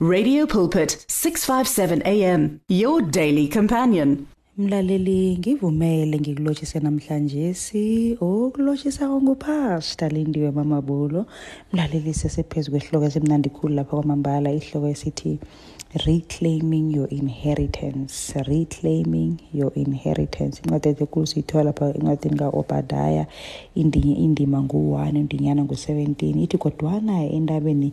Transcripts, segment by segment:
Radio Pulpit 657 AM your daily companion. Mlaleli ngivumele ngikulotshise namhlanje si okulotshisa ngupastor Lindiwe Mamabulo. Mlaleli sesephezulu kwehloko esimnandi khulu lapha kwamambala ihloko esithi reclaiming your inheritance reclaiming your inheritance incwadi enkulu siyithola lapha encwadini ka-obadaya indima ngu-one indinyana ngu-17 ithi kodwana endabeni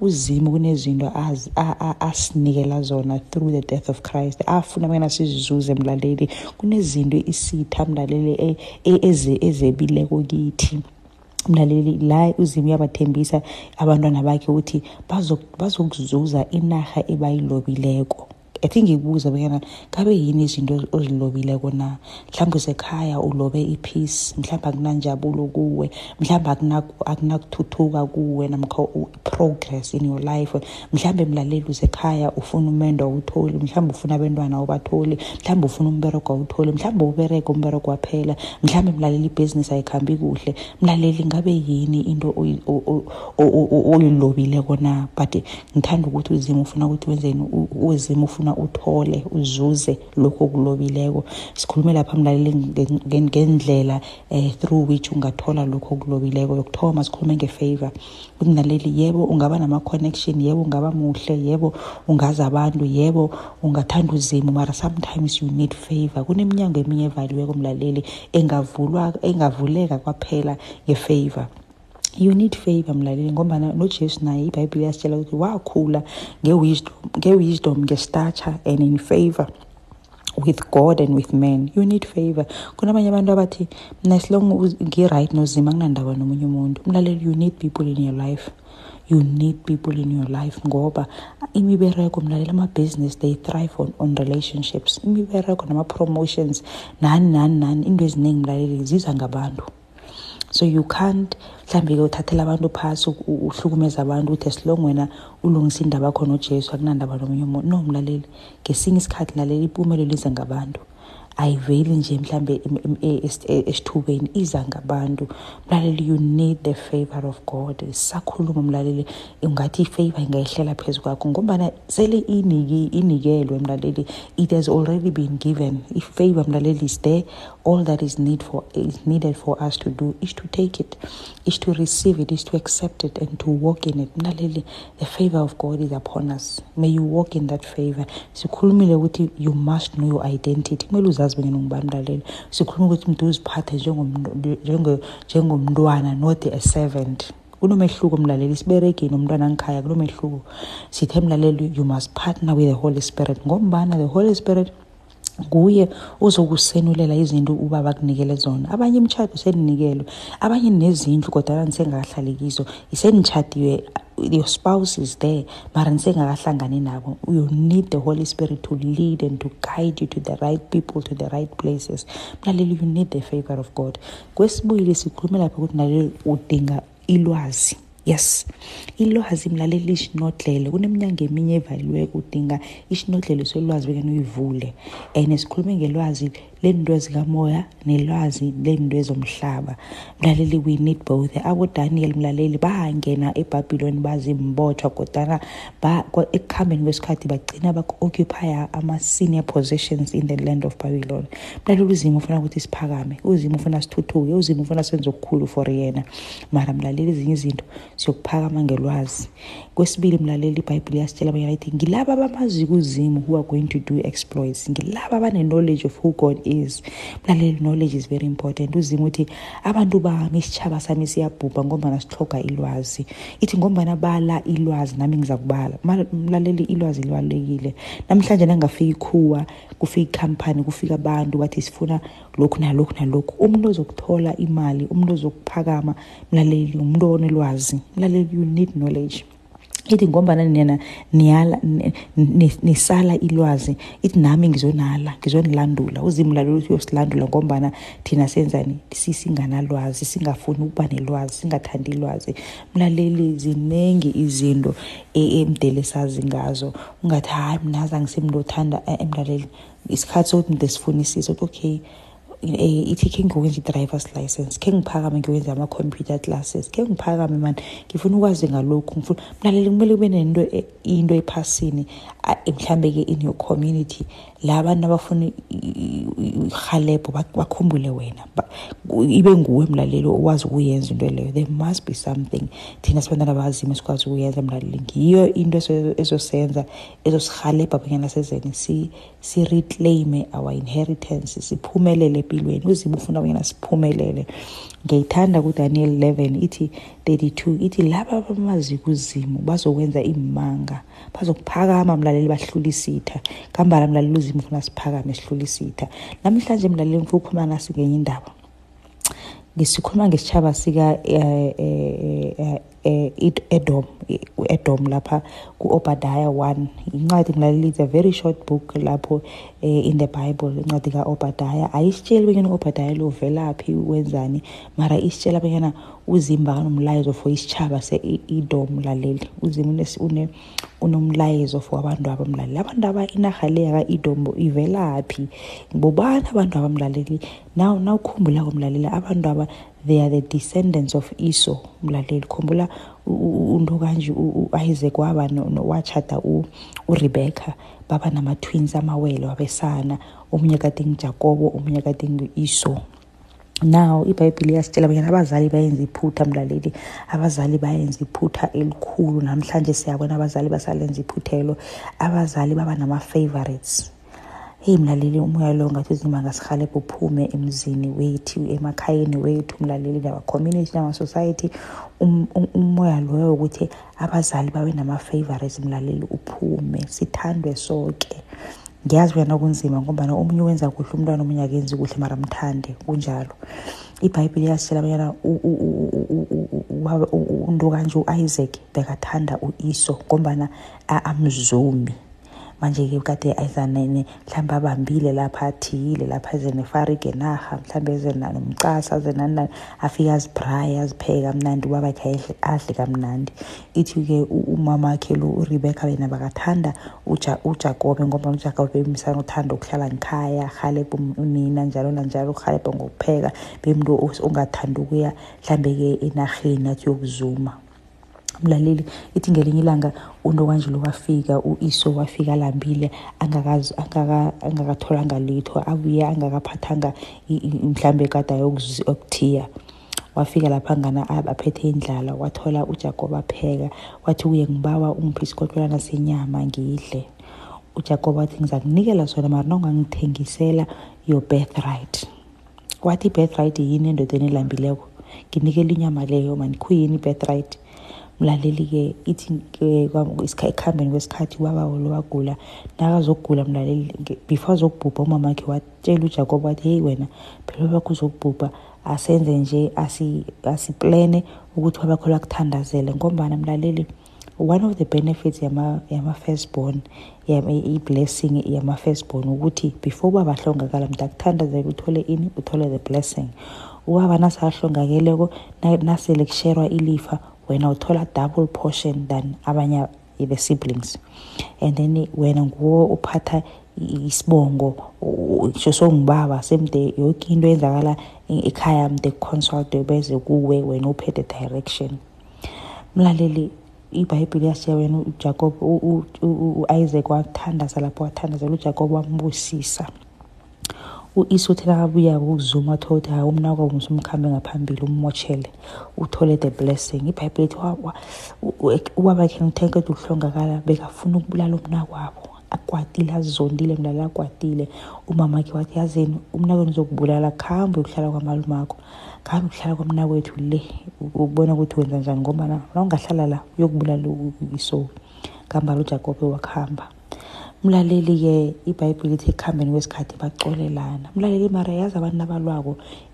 uzimu kunezinto asinikela zona through the death of christ afuna bonyana sizizuze mlaleli kunezinto isitha mlaleli e, e, ezebileko kithi mlaleli la uzimu uyabathembisa abantwana bakhe ukuthi bazokuzuza inarha ebayilobileko i think ngikubuza bonyana kabe yini izinto ozilobileko na mhlawumbe usekhaya ulobe ipeace mhlawumbe akunanjabulo kuwe mhlawumbe akunakuthuthuka kuwe namkha i-progress in your life mhlawumbe mlaleli usekhaya ufuna umendo awutholi mhlawumbe ufuna abentwana awubatholi mhlawumbe ufuna umberego awutholi mhlawumbe uberego umberego waphela mhlawumbe mlaleli ibhizinisi ayikhambi kuhle mlaleli ngabe yini into oyilobileko na but ngithanda ukuthi uzimu ufuna ukuthi wenzeni uzimu ufuna uthole uzuze lokhu okulobileko sikhulume lapha mlaleli ngendlela um through which ungathola lokhu okulobileko yokuthoma sikhulume ngefavor ukuthi mlaleli yebo ungaba nama-connection yebo ungaba muhle yebo ungazi abantu yebo ungathanda uzimu mara sometimes you need favor kuneminyango eminye evaliweko mlaleli engavulwa engavuleka kwaphela ngefavor you need favor mlaleli ngombana nojesu naye ibhayibhile yasitshela ukuthi wakhula nge-wisdom nge-wisdom nge-stature and in favor with god and with men you need favor kunabanye abantu abathi mna silong ngi-right nozima kunandaba nomunye umuntu mlaleli you need people in your life you need people in your life ngoba imibereko mlalela ama-business they thrive on, on relationships imibereko nama-promotions nani nani nani into eziningi mlaleli ziza ngabantu so you can't mhlawumbe-ke uthathela abantu phasi uhlukumeza abantu ukuthi esilong wena ulungisa indaba khona ujesu akunandaba nomunye umuntu no mlaleli ngesinye isikhathi lalela impumelelo ize ngabantu ayiveli nje mhlambe esithubeni iza ngabantu mlaleli you need the favor of god sakhuluma mlaleli ungathi ifavor ingayehlela phezu kwakho ngombana sele iniki inikelwe mlaleli it has already been given ifavor mlaleli is there All that is need for is needed for us to do is to take it, is to receive it, is to accept it, and to walk in it. Naleli, the favor of God is upon us. May you walk in that favor. Sikhulumile ukuthi you must know your identity. Kumele uzazi bonyana ungubani mlaleli. Sikhuluma ukuthi umuntu uziphathe njengomntu- njenge- njengomntwana not a servant. kunomehluko mlaleli siberegeni umntwana ngikhaya kunomehluko sithe mlaleli you must partner with the holy spirit ngombana the holy spirit nguye ozokusenulela izinto ubaba akunikele zona abanye imitshato seninikelwe abanye nezindlu kodwana nisengakahlali kizo isenitshadiwe your spouse is there mara nisengakahlangani nabo you need the holy spirit to lead and to guide you to the right people to the right places mlaleli you need the favor of god kwesibuyile sikhulumela pha ukuthi naleli udinga ilwazi yes ilwazi mlaleli lishinodlele kuneminyango eminye evaliweko udinga ishinodlelo selwazi bekena uyivule and sikhulume ngelwazi lento ezikamoya nelwazi lento ezomhlaba mlaleli we need both abodaniel mlaleli bangena ebhabhiloni bazimbotshwa kodwana ekuhambeni kwesikhathi bagcina baku-occupya ama-senior positions in the land of babylon mlaleli uzimu ufuna ukuthi siphakame uzimu ufuna sithuthuke uzimu ufuna senze okukhulu for yena mara mlaleli ezinye izinto siyokuphakama ngelwazi kwesibili mlaleli ibhayibhile iyasitshela abanye ayithi ngilaba abamazi kuzimu who are going to do exploits ngilaba abane-knowledge of who god is mlaleli knowledge is very important uzimu uthi abantu bami isitshaba sami siyabhubha ngombana sihloga ilwazi ithi ngombana bala ilwazi nami ngizakubala mlaleli ilwazi libalulekile namhlanje nangafika ikhuwa kufika ikhampani kufika abantu bathi sifuna lokhu nalokhu nalokhu umuntu ozokuthola imali umuntu ozokuphakama mlaleli umuntu onelwazi mlaleli you need knowledge ithi ngombana nina niyala nisala ilwazi ithi nami ngizonala ngizonilandula uzimu lalela ukuthi uyosilandula ngombana thina senzani sisinganalwazi singafuni ukuba nelwazi singathandi ilwazi mlaleli ziningi izinto emdele sazi ngazo ungathi hayi mna azange simntu othanda eh, emlaleli isikhathi sokuthi mntu esifunisise ukuthi okay eh, ithi khe ngokwenza i-driver's license khe ngiphakame ngiyokwenza ama-computer classes khe ngiphakame mani ngifuna ukwazi ngalokhu ngifuna mlaleli kumele kube nento e, into ephasini mhlawumbe-ke in your community laba nabafuna irhalebho bakhumbule wena ibe nguwe mlaleli owazi ukuyenza into leyo there must be something thina sibantwana bazima esikwazi ukuyenza mlaleli ngiyo into ezosenza ezosihalebha abanyana sezeni sireclaime our inheritance siphumelele empilweni uzima ufuna abanyana siphumelele ngiyithanda kudaniel 11 ithi 32 ithi laba abamazi kuzimu bazokwenza iimanga bazokuphakama mlaleli bahlula isitha kambala mlaleli uzimu funa siphakame sihlula isitha namhlanje mlaleli ngifuna ukukhuluma naso ngenye indaba ngisikhuluma ngesitshaba sika eh, eh, eh, edom u-edom lapha ku-obadiah one incwadi mlaleli it's a very short book lapho in the bible incwadi ka-obadiah ayisitsheli bonyana u-obadiah lo uvelaphi wenzani mara isitshela bonyana uzimu bakanomlayezo for isitshaba se-edom laleli uzimu unomlayezo for abantu abamlaleli abantu aba inarha le yaka-edom ivelaphi bobani abantu abamlaleli naw nawukhumbula komlaleli abantu aba they are the descendants of iso mlaleli khumbula unto kanje u-isaac waba watshada urebecca baba nama-twins amawele wabesana omunye kade ngijakobo omunye kade ngu-iso now ibhayibhile iyasitshela bonyana abazali bayenza iphutha mlaleli abazali bayenza iphutha elikhulu namhlanje siyabona abazali basalenza iphuthelo abazali baba nama-favorites heyi mlaleli umoya lowo ngathi uzima ngasihalebha uphume emzini wethu emakhayeni wethu mlaleli nama-community nama-society um, um, umoya loyo wokuthi abazali babe nama-favorites mlaleli uphume sithandwe soke ngiyazi wena kunzima ngombana omunye wenza kuhle umntwana omunye akenzi kuhle mara mthande kunjalo ibhayibhile yasitshela bonyana unto kanje u-isaac bekathanda u-iso ngombana amzumi manje-ke kade ayizanene mhlawumbe abambile lapha athiyile lapha eze nefarige narha mhlawumbe eze nomcasa aze nani nani afike azibraye azipheke kamnandi ubaba khe adle kamnandi ithi-ke umama wakhe lo urebecca yena bakathanda ujakobe ngoba ujakobe bemsana uthanda ukuhlala ngikhaya rhalebhe unina njalo nanjalo urhalebhe ngokupheka bemntu ongathanda ukuya mhlawumbe-ke enarheni athi yokuzuma mlaleli ithi ngelinye ilanga unokwangelo wafika uiso wafika alambile angakatholanga litho abuye angakaphathanga mhlawumbe kade ayokuthiya wafika lapha ngana aphethe indlala wathola ujakoba pheka wathi uye ngibawa ungiphi isikotshwelana senyama ngidle ujakoba wathi ngiza kunikela sona mara nongangithengisela your birthright wathi i-birthright yini endodeni elambileko nginikela inyama leyo mani khuyini i-birthright mlaleli-ke ithi ekuhambeni kwesikhathi ubabawo lo wagula nakazokugula mlaleli before azokubhubha umama wakhe watshela ujakobo wathi heyi wena phela babakho uzokubhubha asenze nje asiplene ukuthi babakho lakuthandazele ngombana mlaleli one of the benefits yama, yama first born i-blessing yama first born ukuthi before ubaba ahlongakala mntu akuthandazeke uthole ini uthole the blessing ubaba nasahlongakeleko nasele kusherwa ilifa wena uthola double portion than abanye the siblings and then wena nguwo uphatha isibongo ngisho songubaba semde yoke into eyenzakala ekhaya mde kuconsultwe beze kuwe wena uphethe direction mlaleli ibhayibhile yashiya wena ujakob u-isaac wathandaza lapho wathandazela ujakob wambusisa u-isu uthi nakabuyako ukuzuma wathola ukuthi hayi umnako umusa umkhambe ngaphambili ummotshele uthole the blessing ibhayibhile ethi ubabakhe ngitheke ethi ukuhlongakala bekafuna ukubulala umnakwabo akwatile azondile mlala akwatile umamakhe wathi yazini umnakweni uzokubulala khambe ukuhlala kwamalumakho khambe uhlala komnakwethu le ukubona ukuthi wenza njani ngombana nawungahlala la uyokubulala isowu ngambala ujakobe wakuhamba mlaleli-ke ibhayibhile ithi ekuhambeni kwesikhathi bacolelana mlaleli mara yazi abantu nabalwako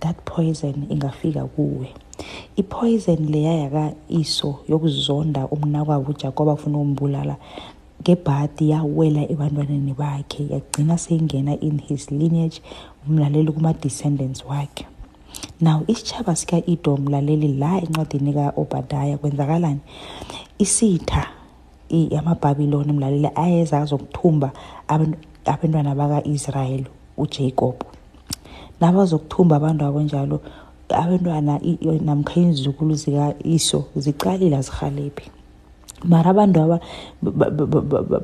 that poison ingafika kuwe ipoison leya yaka-iso yokuzonda umnakwabo ujakoba afuna ukumbulala ngebhadi yawela ebantwaneni bakhe yagcina seyingena in his lineage umlaleli kuma-descendants wakhe now isitshaba sika-ido mlaleli la encwadini ka-obadaya kwenzakalani isitha yamabhabhiloni mlaleli ayeza azokuthumba abantwana baka-israyeli ujacob nabazokuthumba abantu abo njalo abantwana namkha iinzukulu zika-iso ziqalile azihalebhi mara abantu aba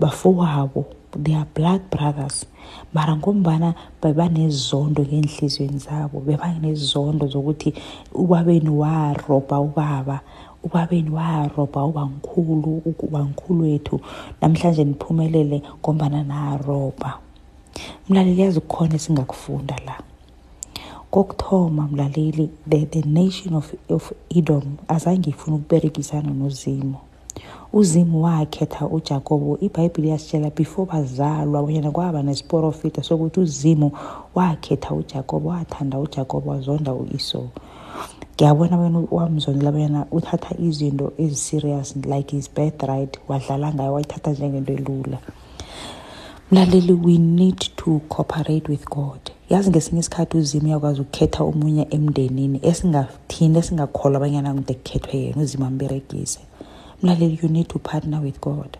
bafowabo they are blood brothers mara ngombana bebanezondo ngeenhliziyweni zabo bebanezondo zokuthi ubabeni warobha ubaba ubabeni warobha ubamkhulu ubamkhulu wethu namhlanje niphumelele ngombana narobha mlaleli yazi kukhona esingakufunda la kokuthoma mlaleli the, the nation of, of edom azange ifuna ukuberegisana nozimu uzimu wakhetha ujakobo ibhayibhile iyasitshela before bazalwa bonyana kwaba nesiporofita sokuthi uzimu wakhetha ujakobo wathanda ujakobo wazonda u-iso ngiyabona wena wamzondela bonyana uthatha izinto ezi-serious like his birthright wadlala ngayo wayithatha njengento elula mlaleli we need to cooperate with god yazi ngesinye isikhathi uzimu uyakwazi ukukhetha omunye emndenini esingathini esingakholwa abanyana kude kukhethwe yena uzimu amberegise mlaleli you need to partner with god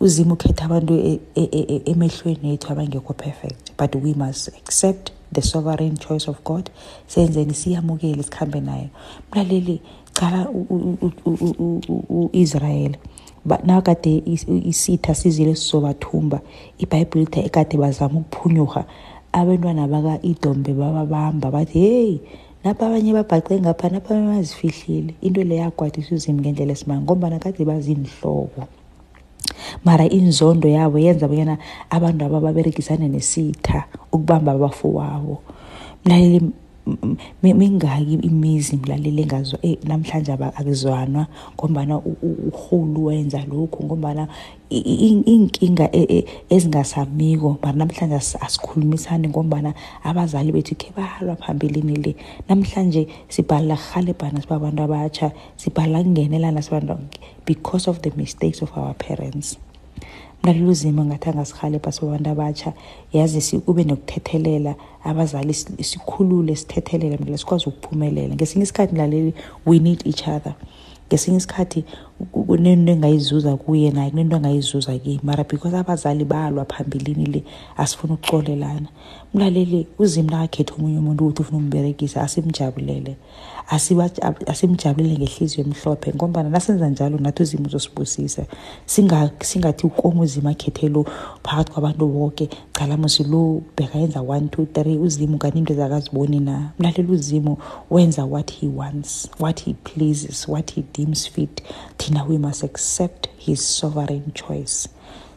uzimu ukhetha abantu e, e, e, emehlweni ethu abangekho perfect but we must accept the sovereign choice of god senzeni siyamukele sikhambe nayo mlaleli cala u-israyeli nakade isitha sizile sizobathumba ibhayibhile ithe ekade bazama ukuphunyurha abantwana baka-idombe bababamba bathi heyi lapha abanye babhace ngapha napha abanye bazifihlile into le yagwadisa uzimu ngendlela esimanga ngombana kade baziinhloko mara inzondo yabo yenza bonyana abantu aba baberegisane nesitha ukubamba abafowabo mlaleli mingaki imizi mlaleli engazo eh, namhlanje akuzwanwa ngombana urhulu wenza lokhu ngombana iinkinga e, e, ezingasamiko mara namhlanje asikhulumisani ngombana abazali bethu khe balwa phambilini le namhlanje sibhalela rhalebhana sibabantu abatsha sibhalela kungenelana sibantu because of the mistakes of our parents mlalelo uzima ngathi angasirhalebha sibabantu abatsha yazi sikube nokuthethelela abazali sikhulule sithethelele mlalelo sikwazi ukuphumelela ngesinye isikhathi mlaleli we need each other ngesinye isikhathi kunento engayizuza kuye naye kunento engayizuza kimi mara because abazali balwa phambilini le asifuna ukuxolelana mlaleli uzimu nakakhetha omunye umuntu ukuthi ufuna umberegisa asimjabulele asimjabulele ngehliziyo emhlophe ngombana nasenza njalo nathi uzimu uzosibusisa singathi ukomu uzima akhethe lo phakathi kwabantu boke calamusi lo bheka yenza one two three uzimu kanti into zakaziboni na mlaleli uzimu wenza what he wants what he pleases what he deems fit thina we must accept his sovereign choice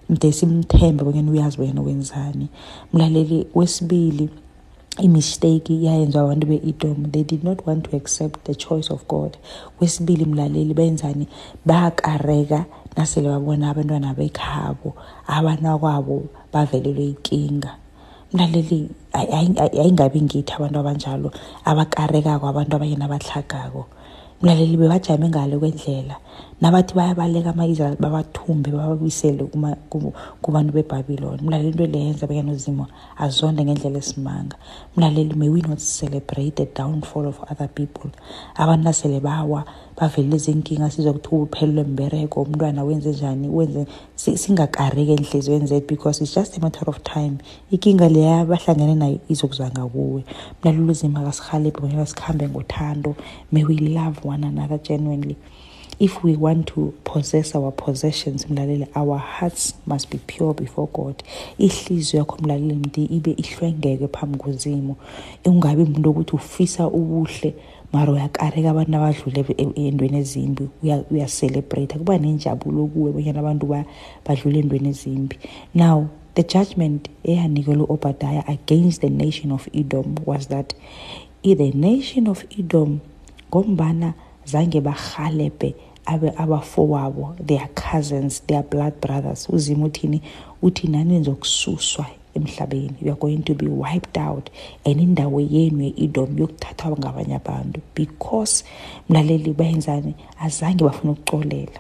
mde simthembe bonyana uyazi bonyana wenzani mlaleli wesibili imistake yayenziwa abantu be-edom they did not want to accept the choice of god kwesibili mlaleli benzani bakareka nasele babona abantwana bekhabo abana kwabo bavelelwe ikinga mlaleli ayingabi ngithi abantu abanjalo abakarekako abantu abanye nabatlhagako mlaleli bebajame ngale kwendlela nabathi bayabaleka ama-israyeli babathumbe bababuyisele kubantu bebhabhiloni mlaleli into leyo yenza banyana uzimo azonde ngendlela esimanga mlaleli may we not celebrate the downfall of other people abantu nasele bawa bavelele izinkinga sizwe kuthiwa uphelelwe mbereko umntwana wenze njani wenze singakareki enhliziyweni zethu because it's just a matter of time ikinga leya bahlangene nayo izokuza ngakuwe mlaleli uzima akasihalebhe ngoba sikhambe ngothando may we love one another genuinely if we want to possess our possessions mlaleli our hearts must be pure before god ihliziyo yakho mlaleli mdi ibe ihlwengeke phambi kuzimu ungabi umuntu okuthi ufisa ubuhle mara uyakareka abantu abadlule endweni ezimbi uyacelebrate kuba nenjabulo kuwe bonyana abantu badlule endweni ezimbi now the judgment eyanikelwe u-obadiah against the nation of edom was that i-the nation of edom ngombana zange barhalebhe abe abafowabo their cousins their blood brothers uzimu uthini uthi nani nizokususwa emhlabeni you are going to be wiped out and indawo yenu ye-edom yokuthathwa ngabanye abantu because mlaleli bayenzani azange bafuna ukucolela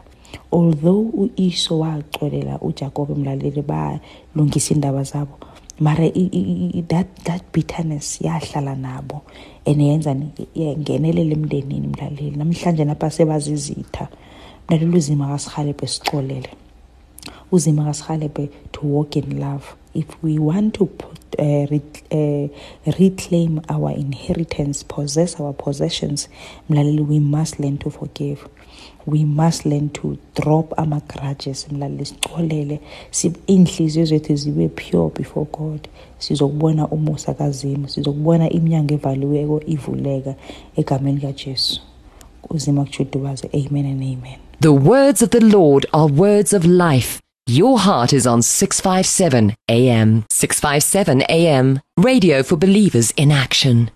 although uiso wacolela ujakobe mlaleli balungisa iindaba zabo mara that, that bitterness yahlala nabo and yenzani yangenelela emndenini mlaleli namhlanje napha sebazizitha mlaleli uzima akasihalebhe sixolele uzima akasihalebhe to walk in love if we want to put, uh, re, uh, reclaim our inheritance possess our possessions mlaleli we must learn to forgive we must learn to drop ama-grudges mlaleli sicolele iy'nhliziyo zethu zibe pure before god sizokubona umusa kazimu sizokubona iminyango evaliweko ivuleka egameni kajesu uzima kujudubaze amen and amen the words of the lord are words of life your heart is on 657 am 657 am radio for believers in action